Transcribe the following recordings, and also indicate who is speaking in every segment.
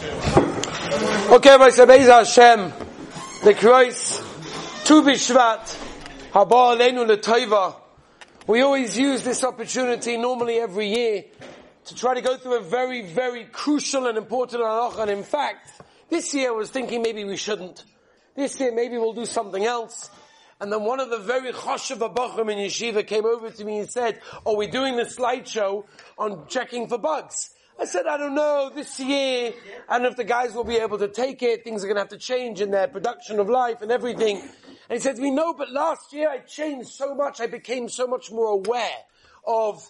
Speaker 1: Okay, my Beis Hashem, the Kreuz, Tu Bishvat, Haba Aleinu L'Toiva. We always use this opportunity, normally every year, to try to go through a very, very crucial and important halacha. And in fact, this year I was thinking maybe we shouldn't. This year maybe we'll do something else. And then one of the very choshev abachim in yeshiva came over to me and said, "Are we doing the slideshow on checking for bugs?" I said, I don't know, this year, I don't know if the guys will be able to take it, things are going to have to change in their production of life and everything. And he said to me, no, but last year I changed so much, I became so much more aware of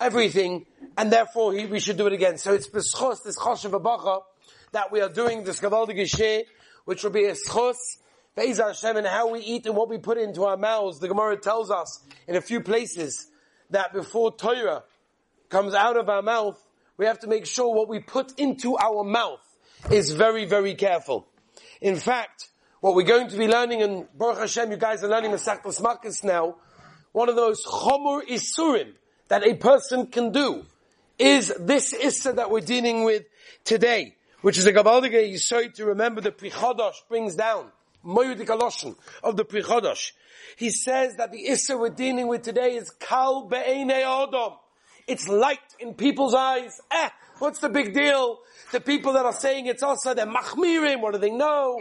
Speaker 1: everything, and therefore he, we should do it again. So it's beschos, this choshev abacha, that we are doing this gavaldige sheh, which will be a schos, Be'ez Hashem, and how we eat and what we put into our mouths. The Gemara tells us in a few places that before Torah comes out of our mouth, we have to make sure what we put into our mouth is very, very careful. In fact, what we're going to be learning, and Baruch Hashem, you guys are learning Masechtas Makkos now, one of the most chomor isurim that a person can do is this issa that we're dealing with today, which is a Gabaldige Yisoy to remember the Pri Chodosh brings down, Moyudik of the Pri Chodosh. He says that the issa we're dealing with today is Kal Be'ene Odom. It's light in people's eyes. Eh, what's the big deal? The people that are saying it's also, they're machmirim, what do they know?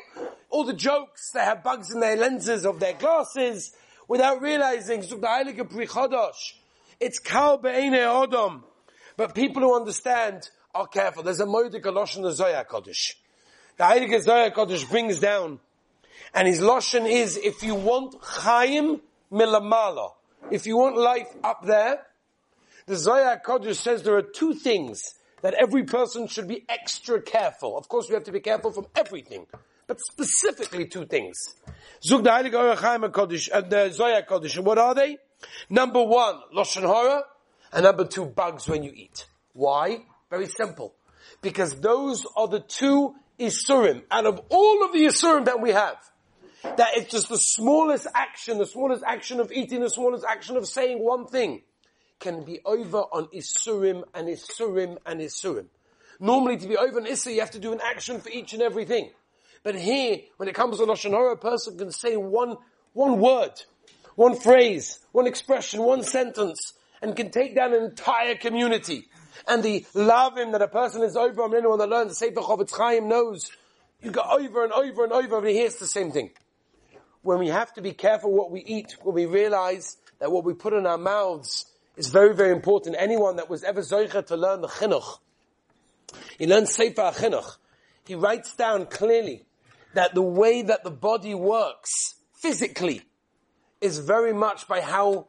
Speaker 1: All the jokes, they have bugs in their lenses of their glasses, without realizing, it's kal be'ene odom. But people who understand are careful. There's a moedik in the Zohar Kodesh. The Heilige Zohar Kodesh brings down, and his loshen is, if you want chayim milamala, if you want life up there, the Zohar Kodesh says there are two things that every person should be extra careful. Of course, we have to be careful from everything, but specifically two things. Zug the Heilige Kodesh and the Kodesh. And what are they? Number one, Lashon Hara, and number two, bugs when you eat. Why? Very simple. Because those are the two Isurim, out of all of the Isurim that we have, that it's just the smallest action, the smallest action of eating, the smallest action of saying one thing can be over on Isurim and Isurim and Isurim. Normally to be over on Issa, you have to do an action for each and everything. But here, when it comes to Lashon Hara, a person can say one, one word, one phrase, one expression, one sentence, and can take down an entire community. And the lavim that a person is over on, anyone that learns the Sefer Chofetz Chaim knows, you go over and over and over, and he hears the same thing. When we have to be careful what we eat, when we realize that what we put in our mouths is very, very important. Anyone that was ever zoicha to learn the chinuch, he learns Sefer Chinuch. He writes down clearly that the way that the body works physically is very much by how,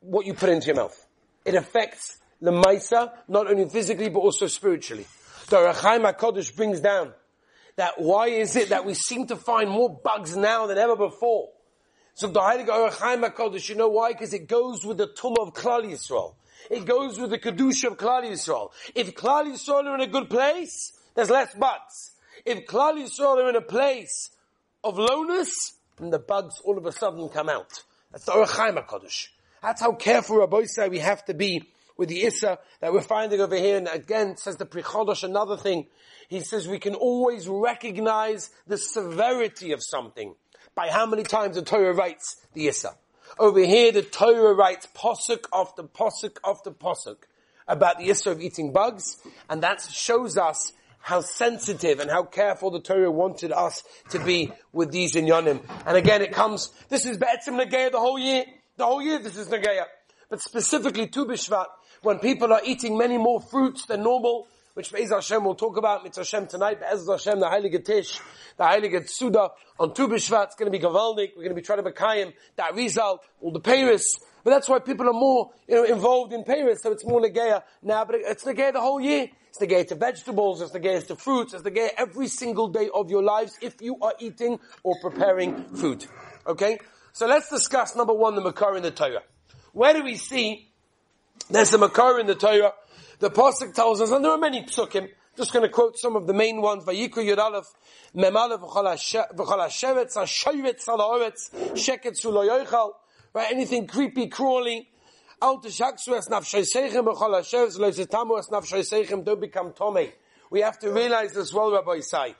Speaker 1: what you put into your mouth. It affects the Maisa, not only physically, but also spiritually. The Rachaim HaKodesh brings down that why is it that we seem to find more bugs now than ever before? So the Heilige Ohr HaChaim HaKadosh, you know why? Because it goes with the Tum of Klal Yisrael. It goes with the Kedusha of Klal Yisrael. If Klal Yisrael are in a good place, there's less bugs. If Klal Yisrael are in a place of lowness, then the bugs all of a sudden come out. That's the Ohr HaChaim HaKadosh. That's how careful Rabbi say we have to be with the Issa that we're finding over here. And again, says the Pri Chodosh, another thing. He says we can always recognize the severity of something by how many times the Torah writes the Issa. Over here, the Torah writes posuk after posuk after posuk about the Issa of eating bugs, and that shows us how sensitive and how careful the Torah wanted us to be with these inyanim. And again, it comes, this is Be'etzim Nageya the whole year. The whole year this is Nageya. But specifically to Bishvat, when people are eating many more fruits than normal, which Be'ez Hashem will talk about, Mitzvah Hashem tonight, Be'ez Hashem, the Heilige Tish, the Heilige Tsuda, on Tu B'Shvat, it's going to be Gavalnik, we're going to be trying to Bekayim, that Arizal, all the Paris, but that's why people are more, you know, involved in Paris, so it's more Nageya now, but it's Nageya the whole year. It's Nageya to vegetables, it's Nageya to fruits, it's Nageya every single day of your lives if you are eating or preparing food. Okay? So let's discuss number one, the Makar in the Torah. Where do we see there's a Makar in the Torah the Pasuk tells us, and there are many psukim, just going to quote some of the main ones. Vayikru Yud Aleph, Mem Aleph v'chol ha-shevetz, ha-shoyvetz, ha-la'oretz, sheketz u'lo yoichal, right? Anything creepy, crawly. Al tishaksu es nafshoy seichem v'chol ha-shevetz, lo yizitamu es nafshoy seichem, don't become tomei we have to realize as well, Rabbi Isai.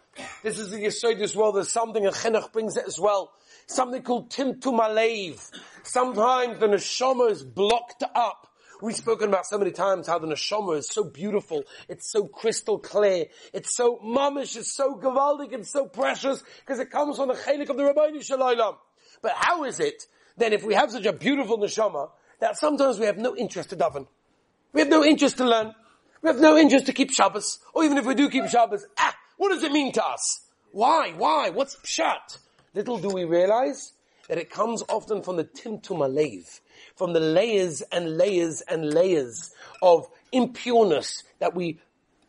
Speaker 1: This is the Yesod as well. There's something, a chinuch brings it as well. Something called timtum alev. Sometimes the neshama is blocked up. We've spoken about so many times how the neshama is so beautiful. It's so crystal clear. It's so mamish. It's so gavaldic. It's so precious because it comes from the chelik of the Rabbi Shalom. But how is it then if we have such a beautiful neshama that sometimes we have no interest to daven? We have no interest to learn. We have no interest to keep Shabbos. Or even if we do keep Shabbos, ah, what does it mean to us? Why? Why? What's pshat? Little do we realize that it comes often from the timtum alev, from the layers and layers and layers of impureness that we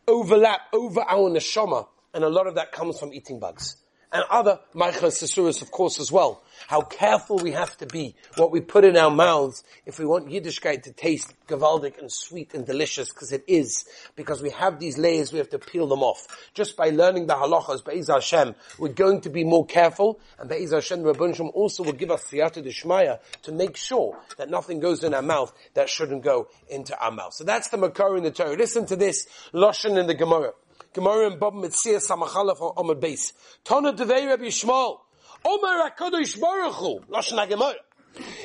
Speaker 1: overlap over our neshama, and a lot of that comes from eating bugs and other Maichas Sesuras, of course, as well. How careful we have to be what we put in our mouths if we want Yiddishkeit to taste gavaldic and sweet and delicious, because it is. Because we have these layers, we have to peel them off. Just by learning the halachas, Be'ez Hashem, we're going to be more careful, and Be'ez Hashem, Rabban Shem also will give us siyata deshmaya to make sure that nothing goes in our mouth that shouldn't go into our mouth. So that's the Makar in the Torah. Listen to this, Loshan in the Gemara. Gemara and Bava Metzia Samachalaf on Amad Beis. Tana Devei Rabbi Shmuel. Omer HaKadosh Baruch Hu. Lashon HaGemara.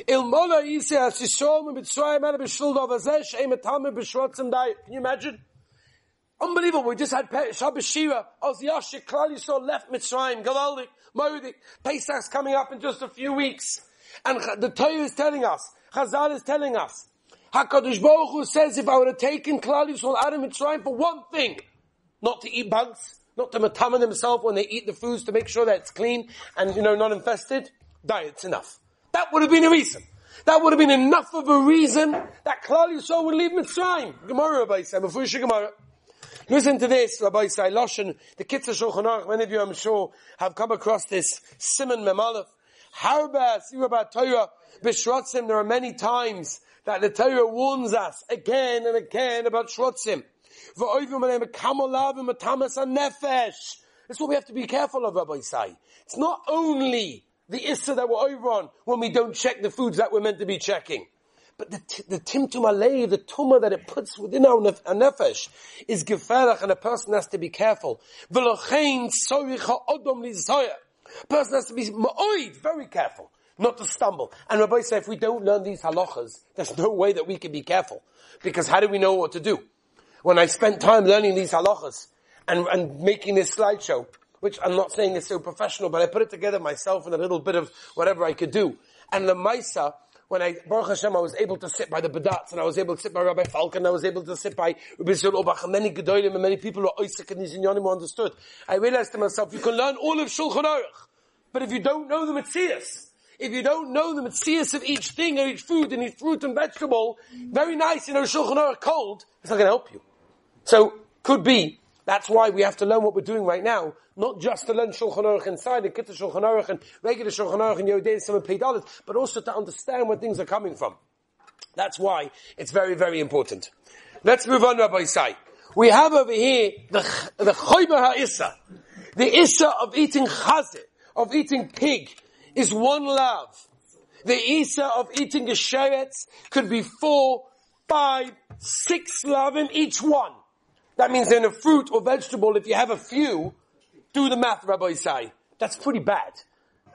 Speaker 1: Il Mola Yisei HaSisol Mitzrayim Ana B'Shul Dovazeh She'em Etame B'Shrotzim Dai. Can you imagine? Unbelievable. We just had Shabbos Shira. Oz Yashik Klal Yisrael left Mitzrayim. Gavaldik. Moedik. Pesach's coming up in just a few weeks. And the Torah is telling us, Chazal is telling us, HaKadosh Baruch Hu says if I would have taken Klal Yisrael out of Mitzrayim for one thing, not to eat bugs, not to mataman themselves when they eat the foods to make sure that it's clean and, you know, not infested. Diet's enough. That would have been a reason. That would have been enough of a reason that Klal Yisrael would leave Mitzrayim. Gemara, Rabbi Say, before Gemara. Listen to this, Rabbi Say, Loshen, the Kitzur Shulchan Aruch, many of you I'm sure have come across this Simon Memalef. Harba, Sirabah Torah, Bishrotzim, there are many times that the Torah warns us again and again about Shrotzim. That's what we have to be careful of, Rabbi Say. It's not only the issa that we're over on when we don't check the foods that we're meant to be checking. But the, the timtum the tumah that it puts within our, nef- our nefesh, is geferach, and a person has to be careful. A person has to be ma'oid, very careful, not to stumble. And Rabbi say, if we don't learn these halachas, there's no way that we can be careful. Because how do we know what to do? When I spent time learning these halachas and, and making this slideshow, which I'm not saying is so professional, but I put it together myself in a little bit of whatever I could do. And the Maisa, when I, Baruch Hashem, I was able to sit by the Badats, and I was able to sit by Rabbi Falcon, I was able to sit by Rabbi Zul Obach, and many Gedolim, and many people who are Isaac and Nizin understood. I realized to myself, you can learn all of Shulchan Aruch, but if you don't know the Metzias, if you don't know the mitzvahs of each thing, or each food, and each fruit and vegetable, very nice, you know, Shulchan Aruch cold, it's not going to help you. So, could be, that's why we have to learn what we're doing right now, not just to learn Shulchan Aruch inside, and Kitzur Shulchan Aruch, and regular Shulchan Aruch, and Yodei Sim and Peidalit, but also to understand where things are coming from. That's why it's very, very important. Let's move on, Rabbi Isai. We have over here the, the Choyba HaIssa. The Issa of eating chazir, of eating pig, is one love. The Issa of eating a could be four, five, six lavim each one. That means in a fruit or vegetable, if you have a few, do the math, Rabbi say. That's pretty bad.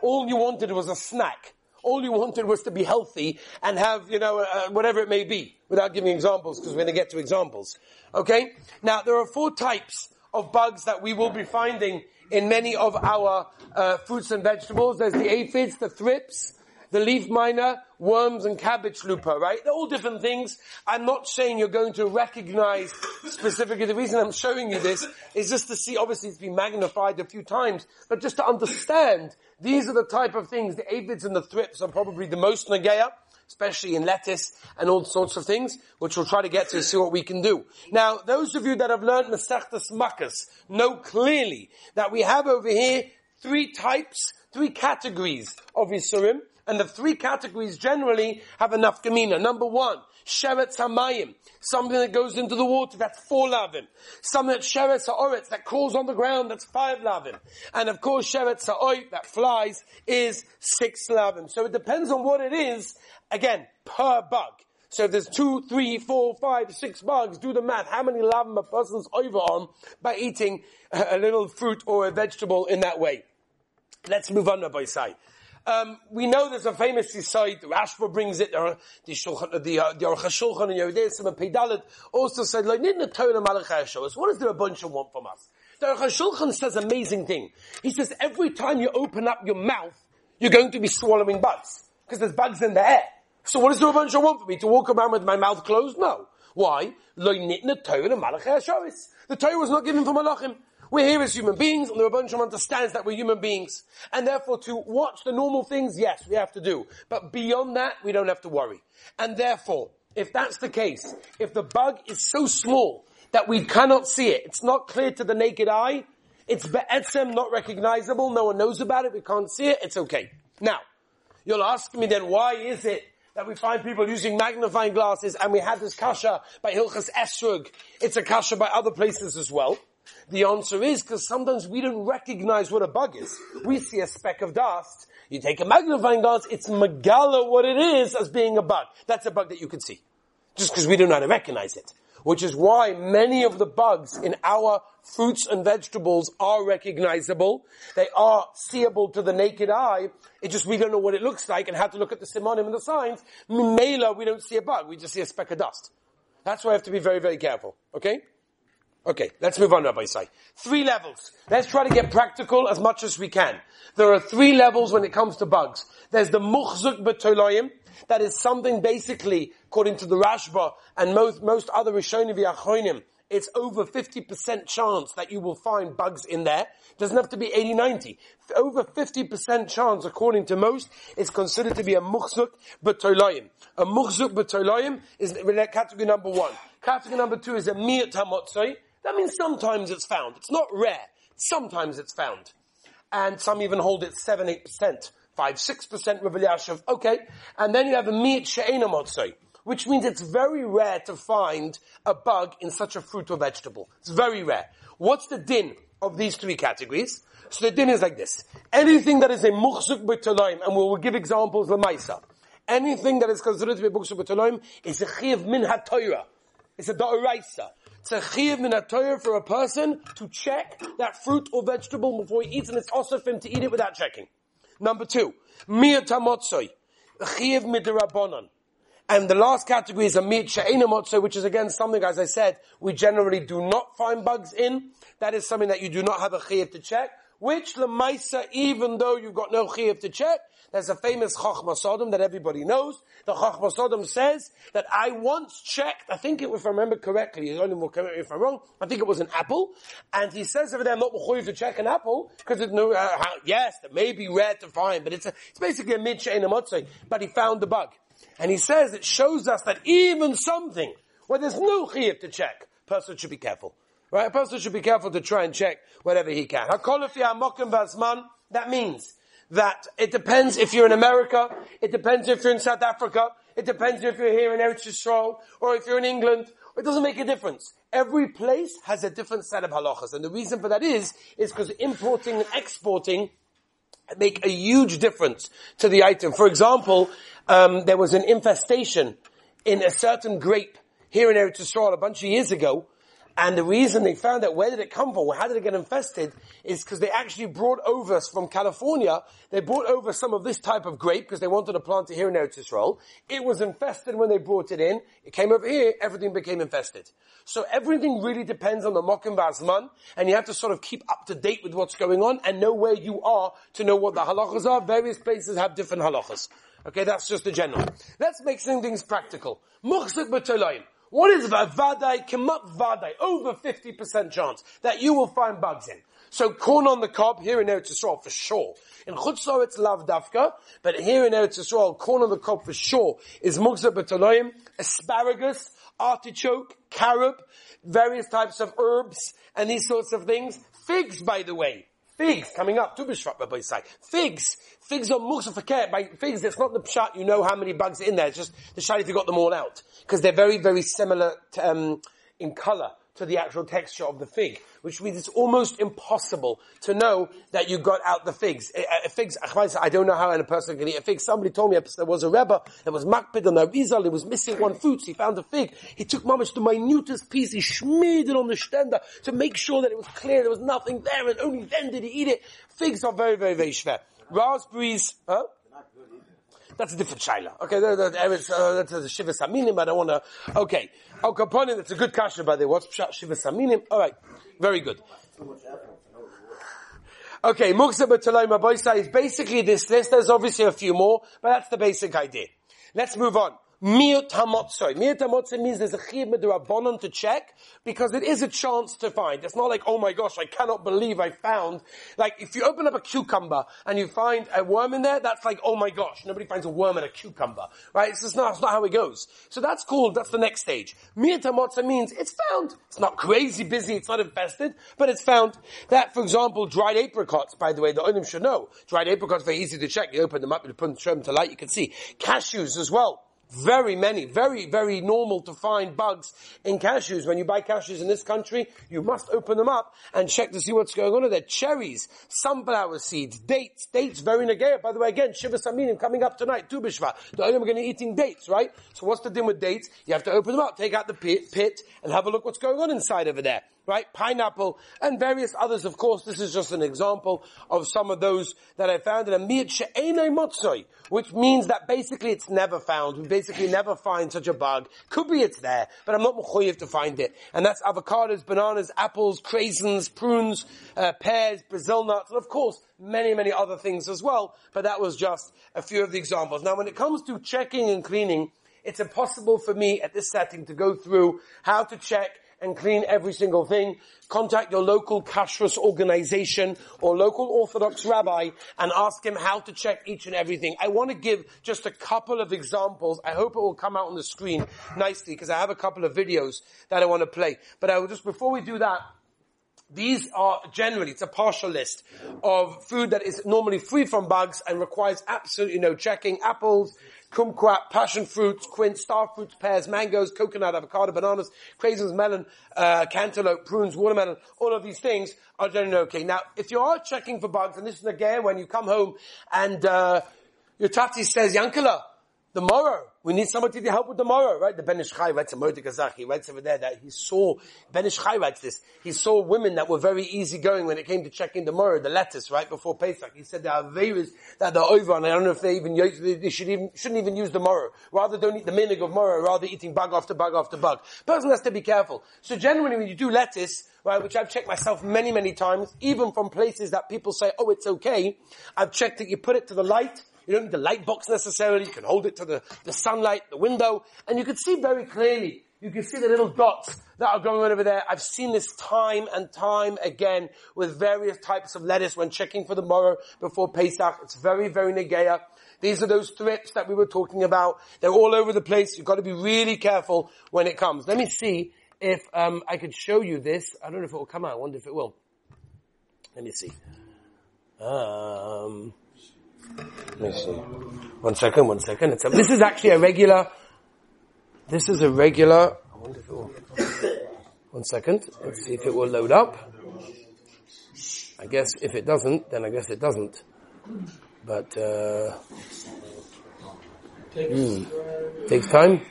Speaker 1: All you wanted was a snack. All you wanted was to be healthy and have, you know, uh, whatever it may be, without giving examples, because we're going to get to examples. Okay? Now, there are four types of bugs that we will be finding in many of our uh, fruits and vegetables. There's the aphids, the thrips, the leaf miner, worms and cabbage looper, right? They're all different things. I'm not saying you're going to recognize specifically. The reason I'm showing you this is just to see, obviously it's been magnified a few times, but just to understand these are the type of things, the aphids and the thrips are probably the most nagaya, especially in lettuce and all sorts of things, which we'll try to get to see what we can do. Now, those of you that have learned Masechtas Makkos know clearly that we have over here three types, three categories of Yisurim. And the three categories generally have enough gamina. Number one, sheret hamayim, something that goes into the water, that's four lavim. Something that's sheret ha'oretz, that crawls on the ground, that's five lavim. And of course, sheret ha'oit, that flies, is six lavim. So it depends on what it is, again, per bug. So if there's two, three, four, five, six bugs, do the math. How many lavim a person's over on by eating a, a little fruit or a vegetable in that way? Let's move on, Rabbi Sai. Um, we know there's a famous site, Rashba brings it, the, Shulchan, the, uh, the Aruch HaShulchan and Yeridei Peidalit also said, like, Nidna Torah Malach us. What does the Rabban want from us? The Aruch HaShulchan says amazing thing. He says every time you open up your mouth, you're going to be swallowing bugs. Because there's bugs in the air. So what does the Rabban want for me? To walk around with my mouth closed? No. Why? The Torah was not given for Malachim. We're here as human beings, and the Rabban Shalom understands that we're human beings. And therefore, to watch the normal things, yes, we have to do. But beyond that, we don't have to worry. And therefore, if that's the case, if the bug is so small that we cannot see it, it's not clear to the naked eye, it's be'etzem, not recognizable, no one knows about it, we can't see it, it's okay. Now, you'll ask me then, why is it that we find people using magnifying glasses and we had this kasha by Hilchas Esrog. It's a kasha by other places as well. The answer is because sometimes we don't recognize what a bug is. We see a speck of dust. You take a magnifying glass, it's megala what it is as being a bug. That's a bug that you can see. Just because we don't know how to recognize it. Which is why many of the bugs in our fruits and vegetables are recognizable. They are seeable to the naked eye. It just, we don't know what it looks like and how to look at the simonim and the signs. Mimela, we don't see a bug. We just see a speck of dust. That's why I have to be very, very careful. Okay? Okay, let's move on, Rabbi Say. Three levels. Let's try to get practical as much as we can. There are three levels when it comes to bugs. There's the muchzuk b'tolayim. That is something basically, according to the Rashba and most, most other Rishonim it's over 50% chance that you will find bugs in there. Doesn't have to be 80, 90. Over 50% chance, according to most, is considered to be a muchzuk b'tolayim. A muchzuk b'tolayim is category number one. Category number two is a miyat hamotzoi. That means sometimes it's found. It's not rare. Sometimes it's found. And some even hold it 7, 8%, 5, 6% Rav Okay. And then you have a meat she'ena which means it's very rare to find a bug in such a fruit or vegetable. It's very rare. What's the din of these three categories? So the din is like this. Anything that is a muchzuk b'toloim, and we'll, we'll give examples lemaisa. Anything that is considered to be muchzuk b'toloim is a chiv min ha It's a da'oraisa. It's a chiv min for a person to check that fruit or vegetable before he eats, and it's also for him to eat it without checking. Number two, miyat tamotzoi, chiv midirabonon. And the last category is a meat she'ena which is again something, as I said, we generally do not find bugs in. That is something that you do not have a chiv to check. Which lemaisa, even though you've got no chiv to check, there's a famous Chachma Sodom that everybody knows. The Chachma Sodom says that I once checked, I think it, if I remember correctly, only will correct if I'm wrong, I think it was an apple, and he says over there, I'm not mechuyev to check an apple, because it's no, uh, yes, it may be rare to find, but it's a, it's basically a mid she'en but he found the bug. And he says it shows us that even something where there's no chiyuv to check, person should be careful. Right? A person should be careful to try and check whatever he can. That means that it depends if you're in America, it depends if you're in South Africa, it depends if you're here in Eretz Yisrael, or if you're in England. It doesn't make a difference. Every place has a different set of halachas, and the reason for that is, is because importing and exporting make a huge difference to the item. For example, um, there was an infestation in a certain grape here in Eretz Yisrael a bunch of years ago, and the reason they found out where did it come from, how did it get infested, is because they actually brought over from California, they brought over some of this type of grape because they wanted to plant it here in Eretz Yisrael. It was infested when they brought it in. It came over here, everything became infested. So everything really depends on the Mokim Vazman, and you have to sort of keep up to date with what's going on and know where you are to know what the halachas are. Various places have different halachas. Okay, that's just the general. Let's make some things practical. B'tolayim. What is vadai? Kemat vadai. Over 50% chance that you will find bugs in. So corn on the cob here in Eretz Yisrael for sure. In Chutzor it's lav dafka, but here in Eretz Yisrael, corn on the cob for sure is mugza betaloyim, asparagus, artichoke, carob, various types of herbs, and these sorts of things. Figs, by the way. Figs coming up. Tu Rabbi say. Figs. Figs are muksa fakir. By figs, it's not the pshat, you know how many bugs are in there. It's just the shot if you got them all out. Because they're very, very similar to, um, in color to the actual texture of the fig, which means it's almost impossible to know that you got out the figs. A, figs, I don't know how a person can eat a fig. Somebody told me there was a Rebbe that was makpid on the Rizal, he was missing one fruit, so he found a fig. He took mamish the minutest piece, he smeared it on the stender to make sure that it was clear there was nothing there, and only then did he eat it. Figs are very, very, very schwer. Raspberries, huh? That's a different shaila. Okay, that, that, uh, that's a shiva saminim. I don't want to. Okay, Al Capone. That's a good kasha by the way. What's shiva saminim? All right, very good. Okay, muksa b'talayim abaysa is basically this list. There's obviously a few more, but that's the basic idea. Let's move on. Miut hamotzoy means there's a chiyuv midrabanon to check because it is a chance to find. It's not like, oh my gosh, I cannot believe I found. Like, if you open up a cucumber and you find a worm in there, that's like, oh my gosh, nobody finds a worm in a cucumber. Right? It's just not, it's not how it goes. So that's cool. That's the next stage. Miut hamotzoy means it's found. It's not crazy busy. It's not infested, but it's found. That, for example, dried apricots, by the way, the onim should know. Dried apricots, are very easy to check. You open them up, you put them to light, you can see. Cashews as well very many, very, very normal to find bugs in cashews. When you buy cashews in this country, you must open them up and check to see what's going on there. Cherries, sunflower seeds, dates, dates, very negaya. By the way, again, Shiva Saminim coming up tonight, Tu Bishva. The only we're going to be eating dates, right? So what's the deal with dates? You have to open them up, take out the pit, pit, and have a look what's going on inside over there right? Pineapple and various others. Of course, this is just an example of some of those that I found in a miyat she'enei motzoi, which means that basically it's never found. We basically never find such a bug. Could be it's there, but I'm not mechoyev to find it. And that's avocados, bananas, apples, craisins, prunes, uh, pears, Brazil nuts, and of course, many, many other things as well. But that was just a few of the examples. Now, when it comes to checking and cleaning, it's impossible for me at this setting to go through how to check and clean every single thing. Contact your local kashrus organization or local Orthodox rabbi and ask him how to check each and everything. I want to give just a couple of examples. I hope it will come out on the screen nicely because I have a couple of videos that I want to play. But I will just, before we do that, these are generally, it's a partial list of food that is normally free from bugs and requires absolutely no checking. Apples, kumquat, passion fruits, quince, star fruits, pears, mangoes, coconut, avocado, bananas, craisins, melon, uh, cantaloupe, prunes, watermelon, all of these things are generally okay. Now, if you are checking for bugs, and this is again when you come home and, uh, your tati says, Yankala, the morrow. We need somebody to help with the morrow, right? The Ben Ish Chai writes a Mordek He writes over there that he saw, Ben Ish Chai writes this, he saw women that were very easygoing when it came to checking the morrow, the lettuce, right before Pesach. He said there are various that they're over and I don't know if they even, they should even, shouldn't even use the morrow. Rather don't eat the minig of morrow, rather eating bug after bug after bug. Person has to be careful. So generally when you do lettuce, right, which I've checked myself many, many times, even from places that people say, oh, it's okay, I've checked that you put it to the light, you don't need the light box necessarily. You can hold it to the, the sunlight, the window, and you can see very clearly. You can see the little dots that are going over there. I've seen this time and time again with various types of lettuce when checking for the morrow before Pesach. It's very, very negaya. These are those thrips that we were talking about. They're all over the place. You've got to be really careful when it comes. Let me see if um, I could show you this. I don't know if it will come out. I wonder if it will. Let me see. Um, let me see. One second, one second. A, this is actually a regular, this is a regular, I wonder if it will, one second. Let's see if it will load up. I guess if it doesn't, then I guess it doesn't. But, uh, hmm. takes time.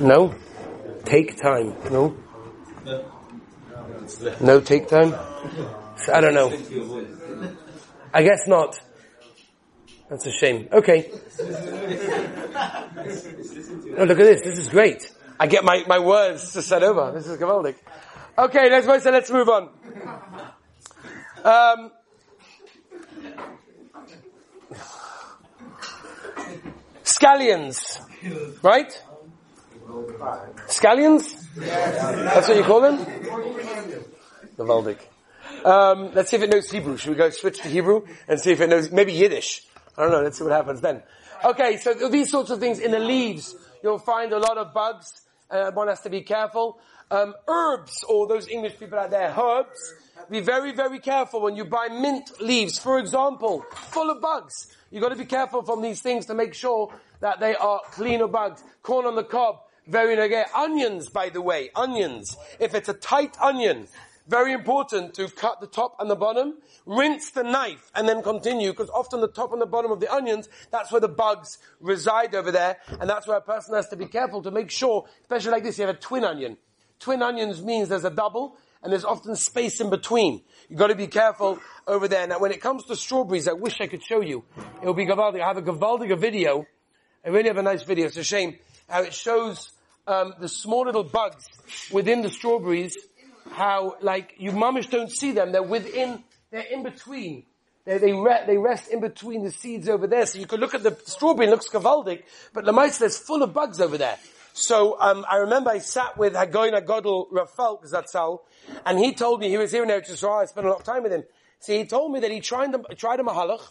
Speaker 1: No? Take time. No? No take time? I don't know. I guess not. That's a shame. Okay. Oh, look at this. This is great. I get my, my words to set over. This is Gavaldic. Okay, let's, let's move on. Um, scallions. Right? Scallions? That's what you call them? Gavaldic. Um, let's see if it knows Hebrew. Should we go switch to Hebrew and see if it knows maybe Yiddish? I don't know. Let's see what happens then. Okay, so these sorts of things in the leaves, you'll find a lot of bugs. Uh, one has to be careful. Um, herbs, or those English people out there, herbs. Be very, very careful when you buy mint leaves, for example, full of bugs. You've got to be careful from these things to make sure that they are clean of bugs. Corn on the cob, very nagay. Onions, by the way, onions. If it's a tight onion, very important to cut the top and the bottom, rinse the knife, and then continue, because often the top and the bottom of the onions, that's where the bugs reside over there, and that's where a person has to be careful to make sure, especially like this, you have a twin onion. Twin onions means there's a double, and there's often space in between. You've got to be careful over there. Now, when it comes to strawberries, I wish I could show you. It will be gavaldig. I have a gavaldig video. I really have a nice video. It's a shame how it shows um, the small little bugs within the strawberries how like you mamish don't see them. They're within, they're in between. They, they, re- they rest in between the seeds over there. So you could look at the strawberry, it looks kavaldik, but Lamaisa, there's full of bugs over there. So, um, I remember I sat with Hagoyna Godel Rafal Zatzal, and he told me, he was here in Eretz Yisrael, I spent a lot of time with him. So he told me that he tried, tried a mahalach.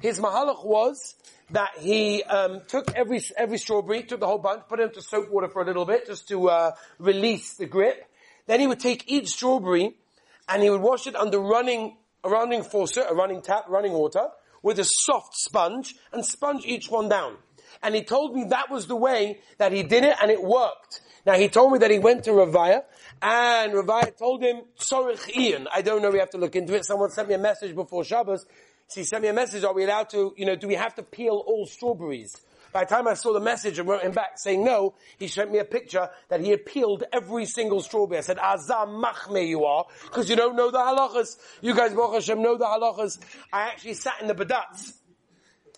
Speaker 1: His mahalach was that he um, took every every strawberry, took the whole bunch, put it into soap water for a little bit, just to uh, release the grip, then he would take each strawberry and he would wash it under running, a running faucet, a running tap, running water, with a soft sponge and sponge each one down. And he told me that was the way that he did it and it worked. Now he told me that he went to Ravaya and Ravaya told him, Sorich Ian. I don't know, we have to look into it. Someone sent me a message before Shabbos. So he sent me a message, are we allowed to, you know, do we have to peel all strawberries? By the time I saw the message and wrote him back saying no, he sent me a picture that he had peeled every single strawberry. I said, Azam machme you are, because you don't know the halachas. You guys, Baruch Hashem, know the halachas. I actually sat in the badats,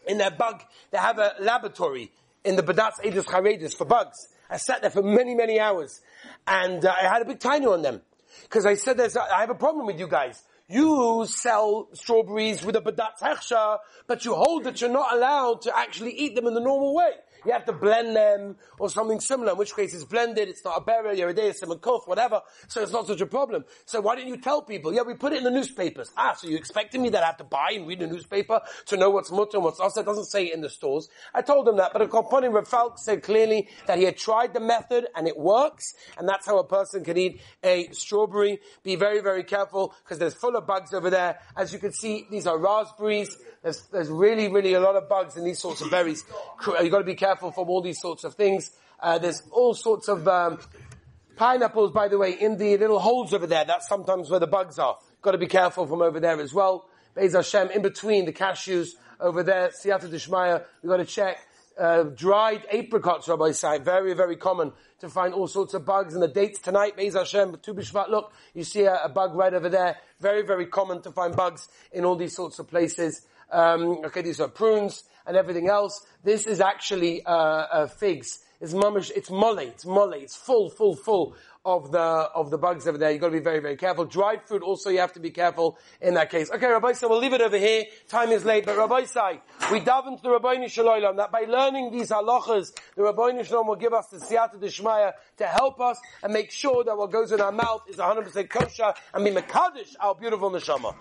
Speaker 1: in their bug, they have a laboratory in the badats Edis Charedis for bugs. I sat there for many, many hours. And uh, I had a big tiny on them. Because I said, there's, I have a problem with you guys. You sell strawberries with a badat hechsha, but you hold that you're not allowed to actually eat them in the normal way. You have to blend them or something similar, in which case it's blended, it's not a berry, you're a day, a kuf, whatever, so it's not such a problem. So why didn't you tell people? Yeah, we put it in the newspapers. Ah, so you expecting me that I have to buy and read the newspaper to know what's mutter and what's also? It doesn't say it in the stores. I told them that, but Koponim Reb Falk said clearly that he had tried the method and it works, and that's how a person can eat a strawberry. Be very, very careful, because there's full of bugs over there. As you can see, these are raspberries. There's, there's really, really a lot of bugs in these sorts of berries. You've got to be careful from all these sorts of things. Uh, there's all sorts of um, pineapples, by the way, in the little holes over there. That's sometimes where the bugs are. Got to be careful from over there as well. Beis Hashem, in between the cashews over there, Siyata Dishmaya, we've got to check. Uh, dried apricots, Rabbi say, very, very common to find all sorts of bugs. And the dates tonight, Beis Hashem, Tu B'Shvat, look, you see a, a, bug right over there. Very, very common to find bugs in all these sorts of places. Um, okay, these are prunes and everything else. This is actually uh, uh, figs. It's mamish, it's mole, it's mole, it's full, full, full of the of the bugs over there. You've got to be very, very careful. Dried fruit also you have to be careful in that case. Okay, Rabbi Sai, we'll leave it over here. Time is late, but Rabbi Sai, we dive into the Rabbi Shalom that by learning these halachas, the Rabbi Shalom will give us the siyata deshmaya to help us and make sure that what goes in our mouth is 100% kosher and be mekadosh our beautiful neshama.